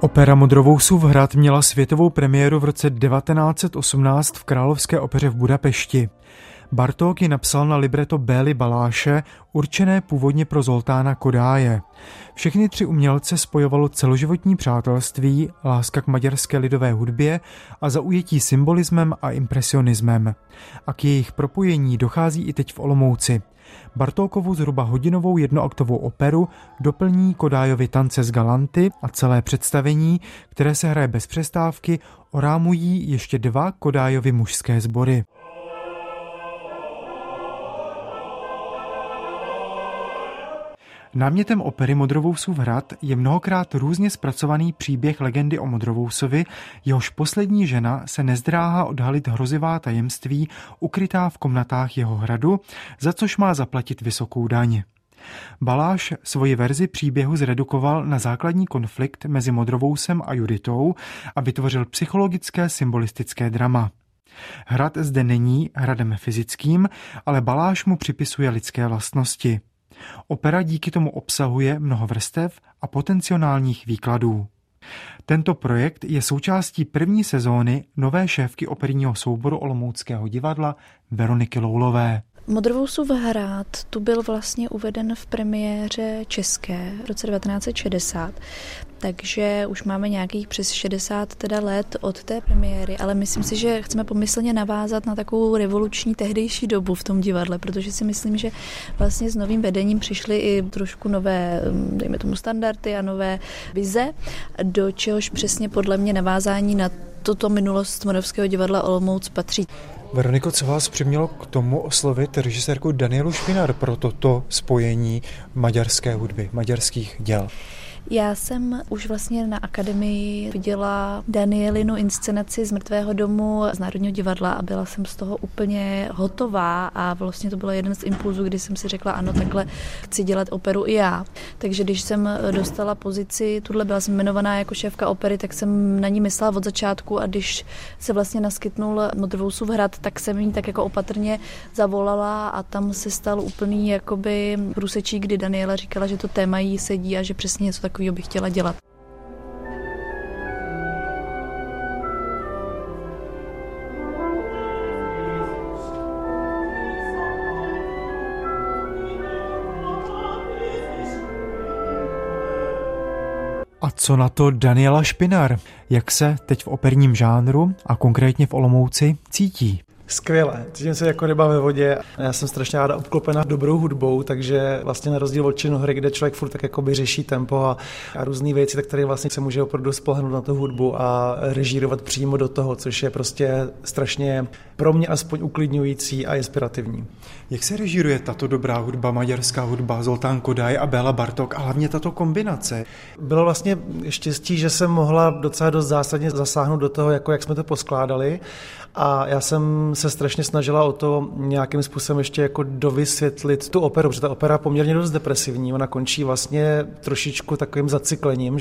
Opera Modrovousův hrad měla světovou premiéru v roce 1918 v Královské opeře v Budapešti. Bartók ji napsal na libreto Bély Baláše, určené původně pro Zoltána Kodáje. Všechny tři umělce spojovalo celoživotní přátelství, láska k maďarské lidové hudbě a zaujetí symbolismem a impresionismem. A k jejich propojení dochází i teď v Olomouci. Bartókovu zhruba hodinovou jednoaktovou operu doplní Kodájovi tance z Galanty a celé představení, které se hraje bez přestávky, orámují ještě dva Kodájovi mužské sbory. Námětem opery Modrovousův hrad je mnohokrát různě zpracovaný příběh legendy o Modrovousovi, jehož poslední žena se nezdráhá odhalit hrozivá tajemství ukrytá v komnatách jeho hradu, za což má zaplatit vysokou daň. Baláš svoji verzi příběhu zredukoval na základní konflikt mezi Modrovousem a Juditou a vytvořil psychologické symbolistické drama. Hrad zde není hradem fyzickým, ale Baláš mu připisuje lidské vlastnosti. Opera díky tomu obsahuje mnoho vrstev a potenciálních výkladů. Tento projekt je součástí první sezóny nové šéfky operního souboru Olomouckého divadla Veroniky Loulové. Modrovousův hrad tu byl vlastně uveden v premiéře české v roce 1960, takže už máme nějakých přes 60 teda let od té premiéry, ale myslím si, že chceme pomyslně navázat na takovou revoluční tehdejší dobu v tom divadle, protože si myslím, že vlastně s novým vedením přišly i trošku nové, dejme tomu standardy a nové vize, do čehož přesně podle mě navázání na toto minulost Moravského divadla Olomouc patří. Veroniko, co vás přimělo k tomu oslovit režisérku Danielu Špinar pro toto spojení maďarské hudby, maďarských děl? Já jsem už vlastně na akademii viděla Danielinu inscenaci z Mrtvého domu z Národního divadla a byla jsem z toho úplně hotová a vlastně to bylo jeden z impulzů, kdy jsem si řekla, ano, takhle chci dělat operu i já. Takže když jsem dostala pozici, tuhle byla jsem jmenovaná jako šéfka opery, tak jsem na ní myslela od začátku a když se vlastně naskytnul Modrovousův hrad, tak jsem jí tak jako opatrně zavolala a tam se stal úplný jakoby průsečí, kdy Daniela říkala, že to téma jí sedí a že přesně něco tak takového bych chtěla dělat. A co na to Daniela Špinar? Jak se teď v operním žánru a konkrétně v Olomouci cítí? Skvěle, cítím se jako ryba ve vodě. Já jsem strašně ráda obklopena dobrou hudbou, takže vlastně na rozdíl od hry, kde člověk furt tak jakoby řeší tempo a, a různé věci, tak tady vlastně se může opravdu spolehnout na tu hudbu a režírovat přímo do toho, což je prostě strašně pro mě aspoň uklidňující a inspirativní. Jak se režíruje tato dobrá hudba, maďarská hudba, Zoltán Kodaj a Béla Bartok a hlavně tato kombinace? Bylo vlastně štěstí, že jsem mohla docela dost zásadně zasáhnout do toho, jako jak jsme to poskládali a já jsem se strašně snažila o to nějakým způsobem ještě jako dovysvětlit tu operu, protože ta opera poměrně dost depresivní, ona končí vlastně trošičku takovým zacyklením,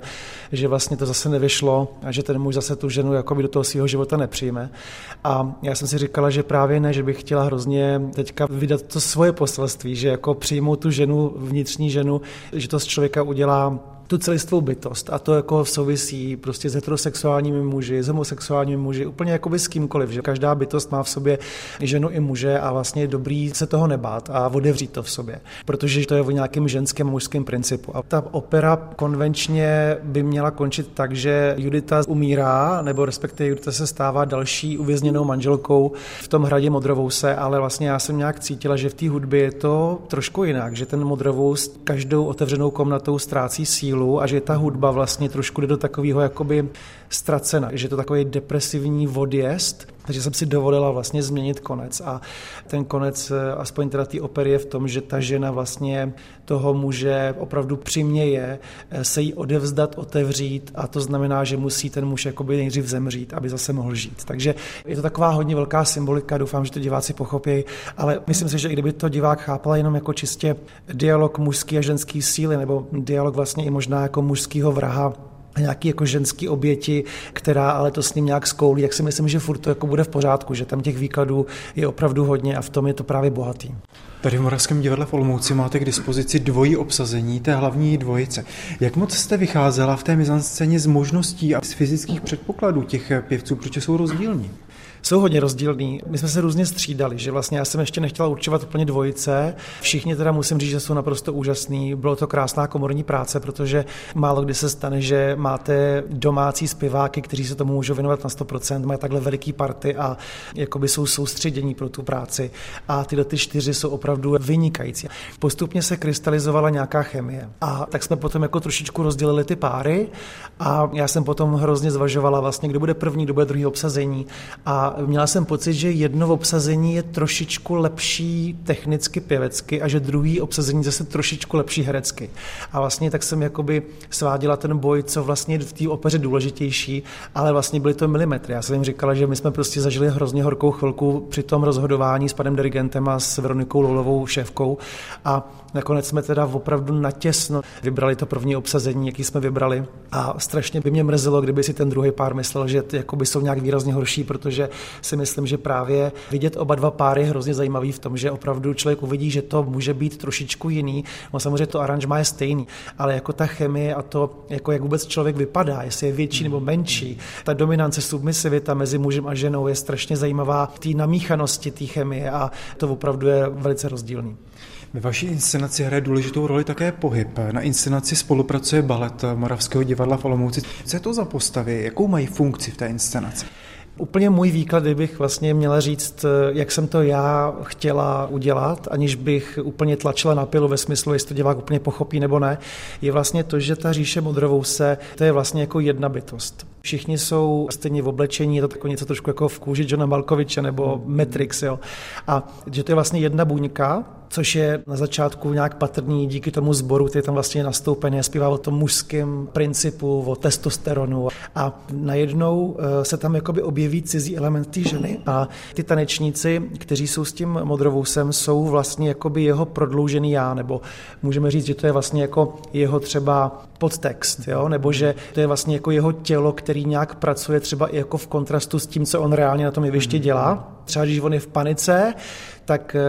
že vlastně to zase nevyšlo a že ten muž zase tu ženu jako do toho svého života nepřijme. A já jsem si říkala, že právě ne, že bych chtěla hrozně teďka vydat to svoje poselství, že jako přijmout tu ženu, vnitřní ženu, že to z člověka udělá tu celistvou bytost a to jako souvisí prostě s heterosexuálními muži, s homosexuálními muži, úplně jako by s kýmkoliv, že každá bytost má v sobě ženu i muže a vlastně je dobrý se toho nebát a odevřít to v sobě, protože to je o nějakém ženském mužském principu. A ta opera konvenčně by měla končit tak, že Judita umírá, nebo respektive Judita se stává další uvězněnou manželkou v tom hradě Modrovouse, ale vlastně já jsem nějak cítila, že v té hudbě je to trošku jinak, že ten Modrovous každou otevřenou komnatou ztrácí sílu stylu a že ta hudba vlastně trošku jde do takového jakoby ztracena, že je to takový depresivní odjezd, takže jsem si dovolila vlastně změnit konec a ten konec, eh, aspoň teda té opery je v tom, že ta žena vlastně toho muže opravdu přiměje eh, se jí odevzdat, otevřít a to znamená, že musí ten muž jakoby nejdřív zemřít, aby zase mohl žít. Takže je to taková hodně velká symbolika, doufám, že to diváci pochopí, ale myslím si, že i kdyby to divák chápal jenom jako čistě dialog mužský a ženský síly nebo dialog vlastně i možná jako mužského vraha nějaký jako ženský oběti, která ale to s ním nějak skoulí, jak si myslím, že furt to jako bude v pořádku, že tam těch výkladů je opravdu hodně a v tom je to právě bohatý. Tady v Moravském divadle v Olomouci máte k dispozici dvojí obsazení té hlavní dvojice. Jak moc jste vycházela v té mizanscéně z možností a z fyzických předpokladů těch pěvců, proč jsou rozdílní? Jsou hodně rozdílní. My jsme se různě střídali, že vlastně já jsem ještě nechtěla určovat úplně dvojice. Všichni teda musím říct, že jsou naprosto úžasní. Bylo to krásná komorní práce, protože málo kdy se stane, že máte domácí zpěváky, kteří se tomu můžou věnovat na 100%, mají takhle veliký party a jakoby jsou soustředění pro tu práci. A tyhle ty čtyři jsou opravdu vynikající. Postupně se krystalizovala nějaká chemie. A tak jsme potom jako trošičku rozdělili ty páry a já jsem potom hrozně zvažovala vlastně, kdo bude první, kdo bude druhý obsazení. A měla jsem pocit, že jedno obsazení je trošičku lepší technicky pěvecky a že druhý obsazení zase trošičku lepší herecky. A vlastně tak jsem jakoby svádila ten boj, co vlastně v té opeře důležitější, ale vlastně byly to milimetry. Já jsem jim říkala, že my jsme prostě zažili hrozně horkou chvilku při tom rozhodování s panem dirigentem a s Veronikou Loulovou šéfkou a nakonec jsme teda opravdu natěsno vybrali to první obsazení, jaký jsme vybrali a strašně by mě mrzelo, kdyby si ten druhý pár myslel, že jsou nějak výrazně horší, protože si myslím, že právě vidět oba dva páry je hrozně zajímavý v tom, že opravdu člověk uvidí, že to může být trošičku jiný. No samozřejmě to aranžma je stejný, ale jako ta chemie a to, jako jak vůbec člověk vypadá, jestli je větší nebo menší, ta dominance, submisivita mezi mužem a ženou je strašně zajímavá v té namíchanosti té chemie a to opravdu je velice rozdílný. Ve vaší inscenaci hraje důležitou roli také pohyb. Na inscenaci spolupracuje balet Moravského divadla v Olomouci. Co je to za postavy? Jakou mají funkci v té inscenaci? Úplně můj výklad, kdybych vlastně měla říct, jak jsem to já chtěla udělat, aniž bych úplně tlačila na pilu ve smyslu, jestli to divák úplně pochopí nebo ne, je vlastně to, že ta říše modrovou se, to je vlastně jako jedna bytost. Všichni jsou stejně v oblečení, je to takové něco trošku jako v kůži Johna Malkoviče nebo Matrix, jo. A že to je vlastně jedna buňka, což je na začátku nějak patrný díky tomu sboru, který tam vlastně nastoupený, zpívá o tom mužském principu, o testosteronu a najednou eh, se tam jakoby objeví cizí element té ženy a ty tanečníci, kteří jsou s tím modrovousem, jsou vlastně jakoby jeho prodloužený já, nebo můžeme říct, že to je vlastně jako jeho třeba podtext, jo? nebo že to je vlastně jako jeho tělo, který nějak pracuje třeba i jako v kontrastu s tím, co on reálně na tom jevišti dělá. Třeba když on je v panice, tak eh,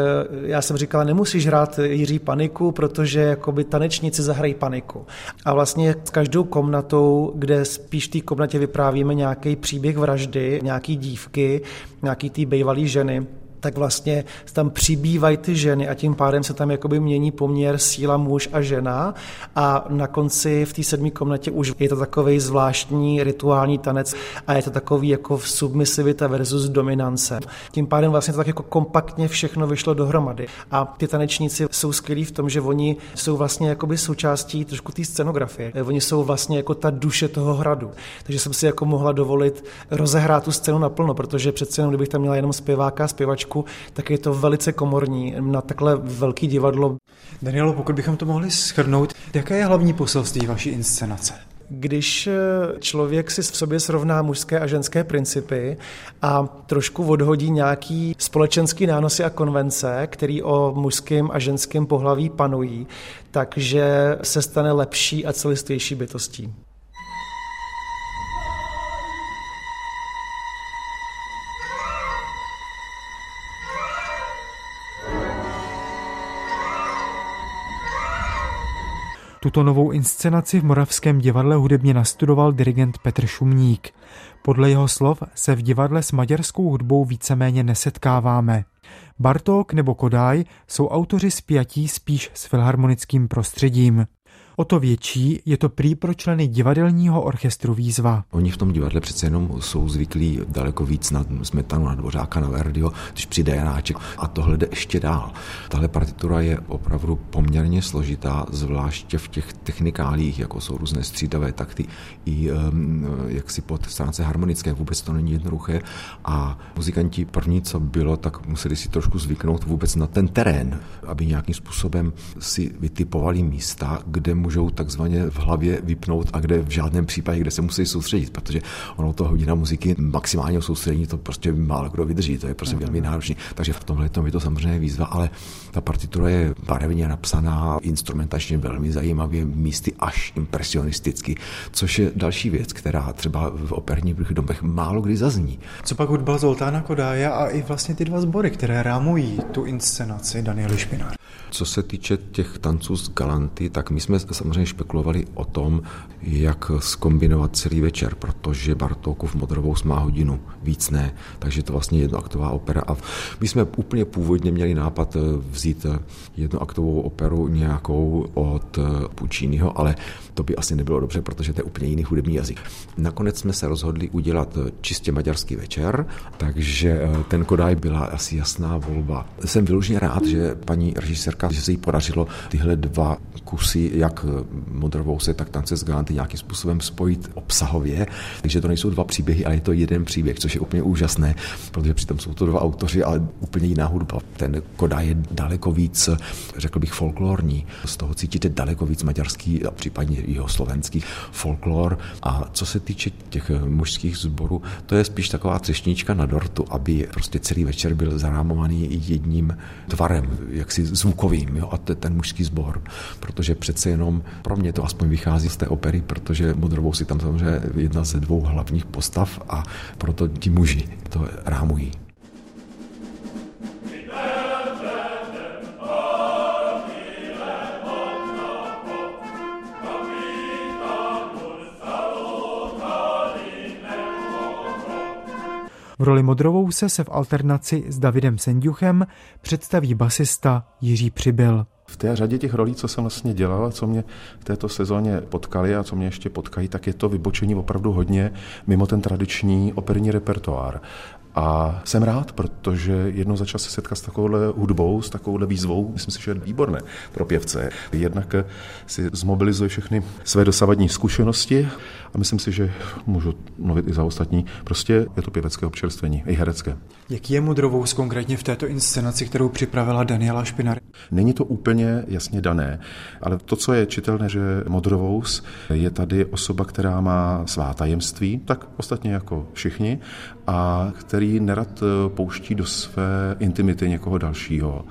já jsem říkala, nemusíš hrát Jiří paniku, protože jakoby tanečníci zahrají paniku. A vlastně s každou komnatou, kde spíš v té komnatě vyprávíme nějaký příběh vraždy, nějaký dívky, nějaký té bývalý ženy, tak vlastně tam přibývají ty ženy a tím pádem se tam jakoby mění poměr síla muž a žena a na konci v té sedmé komnatě už je to takový zvláštní rituální tanec a je to takový jako submisivita versus dominance. Tím pádem vlastně to tak jako kompaktně všechno vyšlo dohromady. A ty tanečníci jsou skvělí v tom, že oni jsou vlastně jakoby součástí trošku té scenografie. Oni jsou vlastně jako ta duše toho hradu. Takže jsem si jako mohla dovolit rozehrát tu scénu naplno, protože přece jenom, kdybych tam měla jenom zpěváka a zpěvačku, Česku, tak je to velice komorní na takhle velký divadlo. Danielo, pokud bychom to mohli schrnout, jaké je hlavní poselství vaší inscenace? Když eh, člověk si v sobě srovná mužské a ženské principy a trošku odhodí nějaký společenský nánosy a konvence, který o mužském a ženském pohlaví panují, takže se stane lepší a celistvější bytostí. Tuto novou inscenaci v Moravském divadle hudebně nastudoval dirigent Petr Šumník. Podle jeho slov se v divadle s maďarskou hudbou víceméně nesetkáváme. Bartók nebo Kodáj jsou autoři spjatí spíš s filharmonickým prostředím. O to větší je to prý pro členy divadelního orchestru výzva. Oni v tom divadle přece jenom jsou zvyklí daleko víc na Smetanu, na Dvořáka, na Verdiho, když přijde Janáček a tohle jde ještě dál. Tahle partitura je opravdu poměrně složitá, zvláště v těch technikálích, jako jsou různé střídavé takty, i um, jaksi pod stránce harmonické, vůbec to není jednoduché. A muzikanti první, co bylo, tak museli si trošku zvyknout vůbec na ten terén, aby nějakým způsobem si vytipovali místa, kde můžou takzvaně v hlavě vypnout a kde v žádném případě, kde se musí soustředit, protože ono to hodina muziky maximálního soustředění to prostě málo kdo vydrží, to je prostě velmi náročné. Takže v tomhle tom je to samozřejmě výzva, ale ta partitura je barevně napsaná, instrumentačně velmi zajímavě, místy až impresionisticky, což je další věc, která třeba v operních domech málo kdy zazní. Co pak hudba Zoltána Kodáje a i vlastně ty dva sbory, které rámují tu inscenaci Daniely Špinář? Co se týče těch tanců z Galanty, tak my jsme samozřejmě špekulovali o tom, jak skombinovat celý večer, protože Bartókův Modrovou má hodinu, víc ne, takže to vlastně jednoaktová opera. A my jsme úplně původně měli nápad eh, vzít eh, jednoaktovou operu nějakou od eh, Pucciniho, ale to by asi nebylo dobře, protože to je úplně jiný hudební jazyk. Nakonec jsme se rozhodli udělat čistě maďarský večer, takže ten Kodaj byla asi jasná volba. Jsem vyloženě rád, že paní režisérka, že se jí podařilo tyhle dva kusy, jak Modrovou se, tak tance z Galanty nějakým způsobem spojit obsahově. Takže to nejsou dva příběhy, ale je to jeden příběh, což je úplně úžasné, protože přitom jsou to dva autoři, ale úplně jiná hudba. Ten Koda je daleko víc, řekl bych, folklorní. Z toho cítíte daleko víc maďarský a případně jeho slovenský folklor. A co se týče těch mužských sborů, to je spíš taková třešnička na dortu, aby prostě celý večer byl zarámovaný jedním tvarem, jaksi zvukovým, jo, a to je ten mužský sbor. Protože přece jenom pro mě to aspoň vychází z té opery, protože Modrovou si tam samozřejmě jedna ze dvou hlavních postav a proto ti muži to rámují. V roli Modrovou se se v alternaci s Davidem Senduchem představí basista Jiří Přibyl. V té řadě těch rolí, co jsem vlastně dělal co mě v této sezóně potkali a co mě ještě potkají, tak je to vybočení opravdu hodně mimo ten tradiční operní repertoár. A jsem rád, protože jednou za čas se setkat s takovouhle hudbou, s takovouhle výzvou, myslím si, že je výborné pro pěvce. Jednak si zmobilizuje všechny své dosavadní zkušenosti a myslím si, že můžu mluvit i za ostatní. Prostě je to pěvecké občerstvení, i herecké. Jaký je Mudrovou konkrétně v této inscenaci, kterou připravila Daniela Špinary? Není to úplně jasně dané, ale to, co je čitelné, že Modrovous je tady osoba, která má svá tajemství, tak ostatně jako všichni, a který nerad pouští do své intimity někoho dalšího.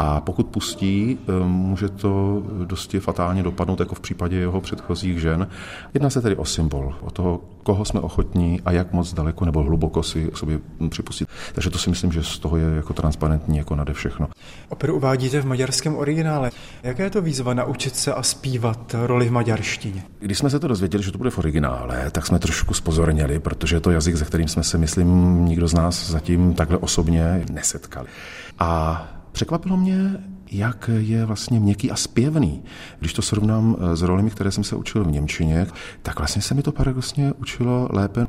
A pokud pustí, eh, může to dosti fatálně dopadnout, jako v případě jeho předchozích žen. Jedná se tedy o symbol, o toho, koho jsme ochotní a jak moc daleko nebo hluboko si sobě připustit. Takže to si myslím, že z toho je jako transparentní jako nade všechno. Operu uvádíte v maďarském originále. Jaké je to výzva naučit se a zpívat roli v maďarštině? Když jsme se to dozvěděli, že to bude v originále, tak jsme trošku spozorněli, protože je to jazyk, ze kterým jsme se, myslím, nikdo z nás zatím takhle osobně nesetkali. A Překvapilo mě, jak je vlastně měkký a zpěvný. Když to srovnám eh, s rolemi, které jsem se učil v Němčině, tak vlastně se mi to paradoxně učilo lépe.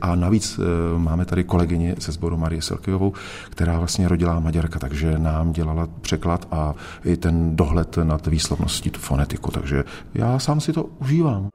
A navíc eh, máme tady kolegyně ze sboru Marie Selkejovou, která vlastně rodila Maďarka, takže nám dělala překlad a i ten dohled nad výslovností, tu fonetiku. Takže já sám si to užívám.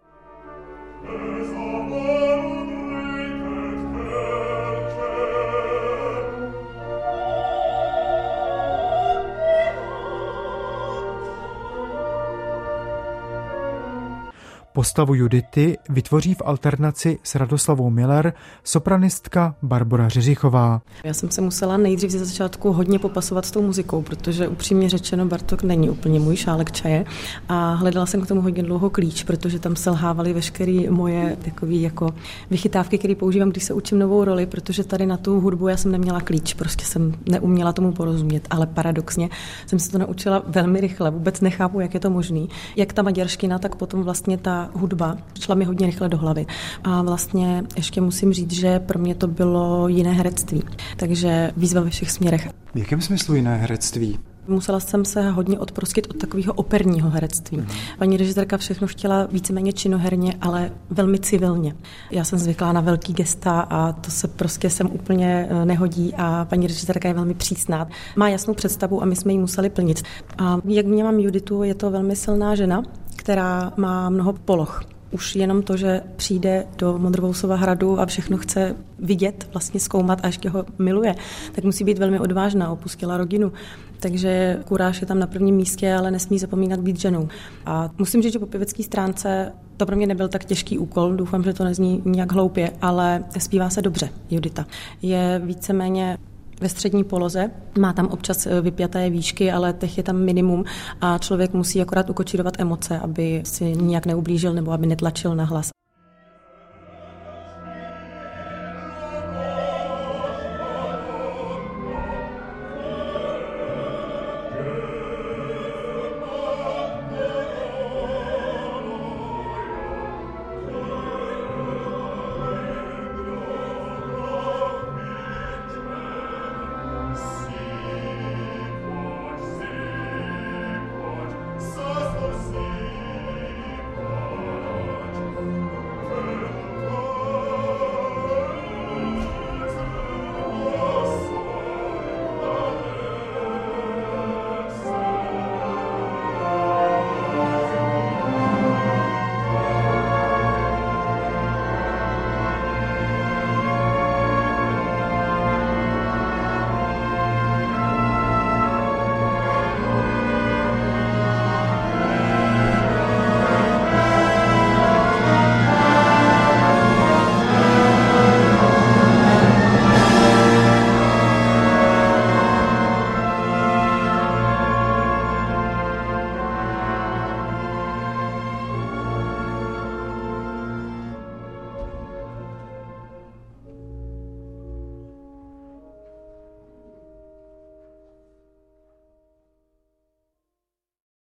Postavu Judity vytvoří v alternaci s Radoslavou Miller sopranistka Barbara Řeřichová. Já jsem se musela nejdřív ze začátku hodně popasovat s tou muzikou, protože upřímně řečeno Bartok není úplně můj šálek čaje a hledala jsem k tomu hodně dlouho klíč, protože tam selhávaly veškeré moje takové jako vychytávky, které používám, když se učím novou roli, protože tady na tu hudbu já jsem neměla klíč, prostě jsem neuměla tomu porozumět, ale paradoxně jsem se to naučila velmi rychle, vůbec nechápu, jak je to možné. Jak ta maďarština, tak potom vlastně ta hudba šla mi hodně rychle do hlavy. A vlastně ještě musím říct, že pro mě to bylo jiné herectví. Takže výzva ve všech směrech. V jakém smyslu jiné herectví? Musela jsem se hodně odprostit od takového operního herectví. Mm. Paní režisérka všechno chtěla víceméně činoherně, ale velmi civilně. Já jsem zvyklá na velký gesta a to se prostě sem úplně eh, nehodí a paní režisérka je velmi přísná. Má jasnou představu a my jsme ji museli plnit. A jak vnímám Juditu, je to velmi silná žena, která má mnoho poloh. už jenom to, že přijde do Modrovousova hradu a všechno chce vidět, vlastně zkoumat a ještě ho miluje, tak musí být velmi odvážná, opustila rodinu. Takže kuráž je tam na prvním místě, ale nesmí zapomínat být ženou. A musím říct, že po pěvecké stránce to pro mě nebyl tak těžký úkol, doufám, že to nezní nějak hloupě, ale zpívá se dobře, Judita. Je víceméně ve střední poloze. Má tam občas eh, vypjaté výšky, ale těch je tam minimum a člověk musí akorát ukočírovat emoce, aby si nijak neublížil nebo aby netlačil na hlas.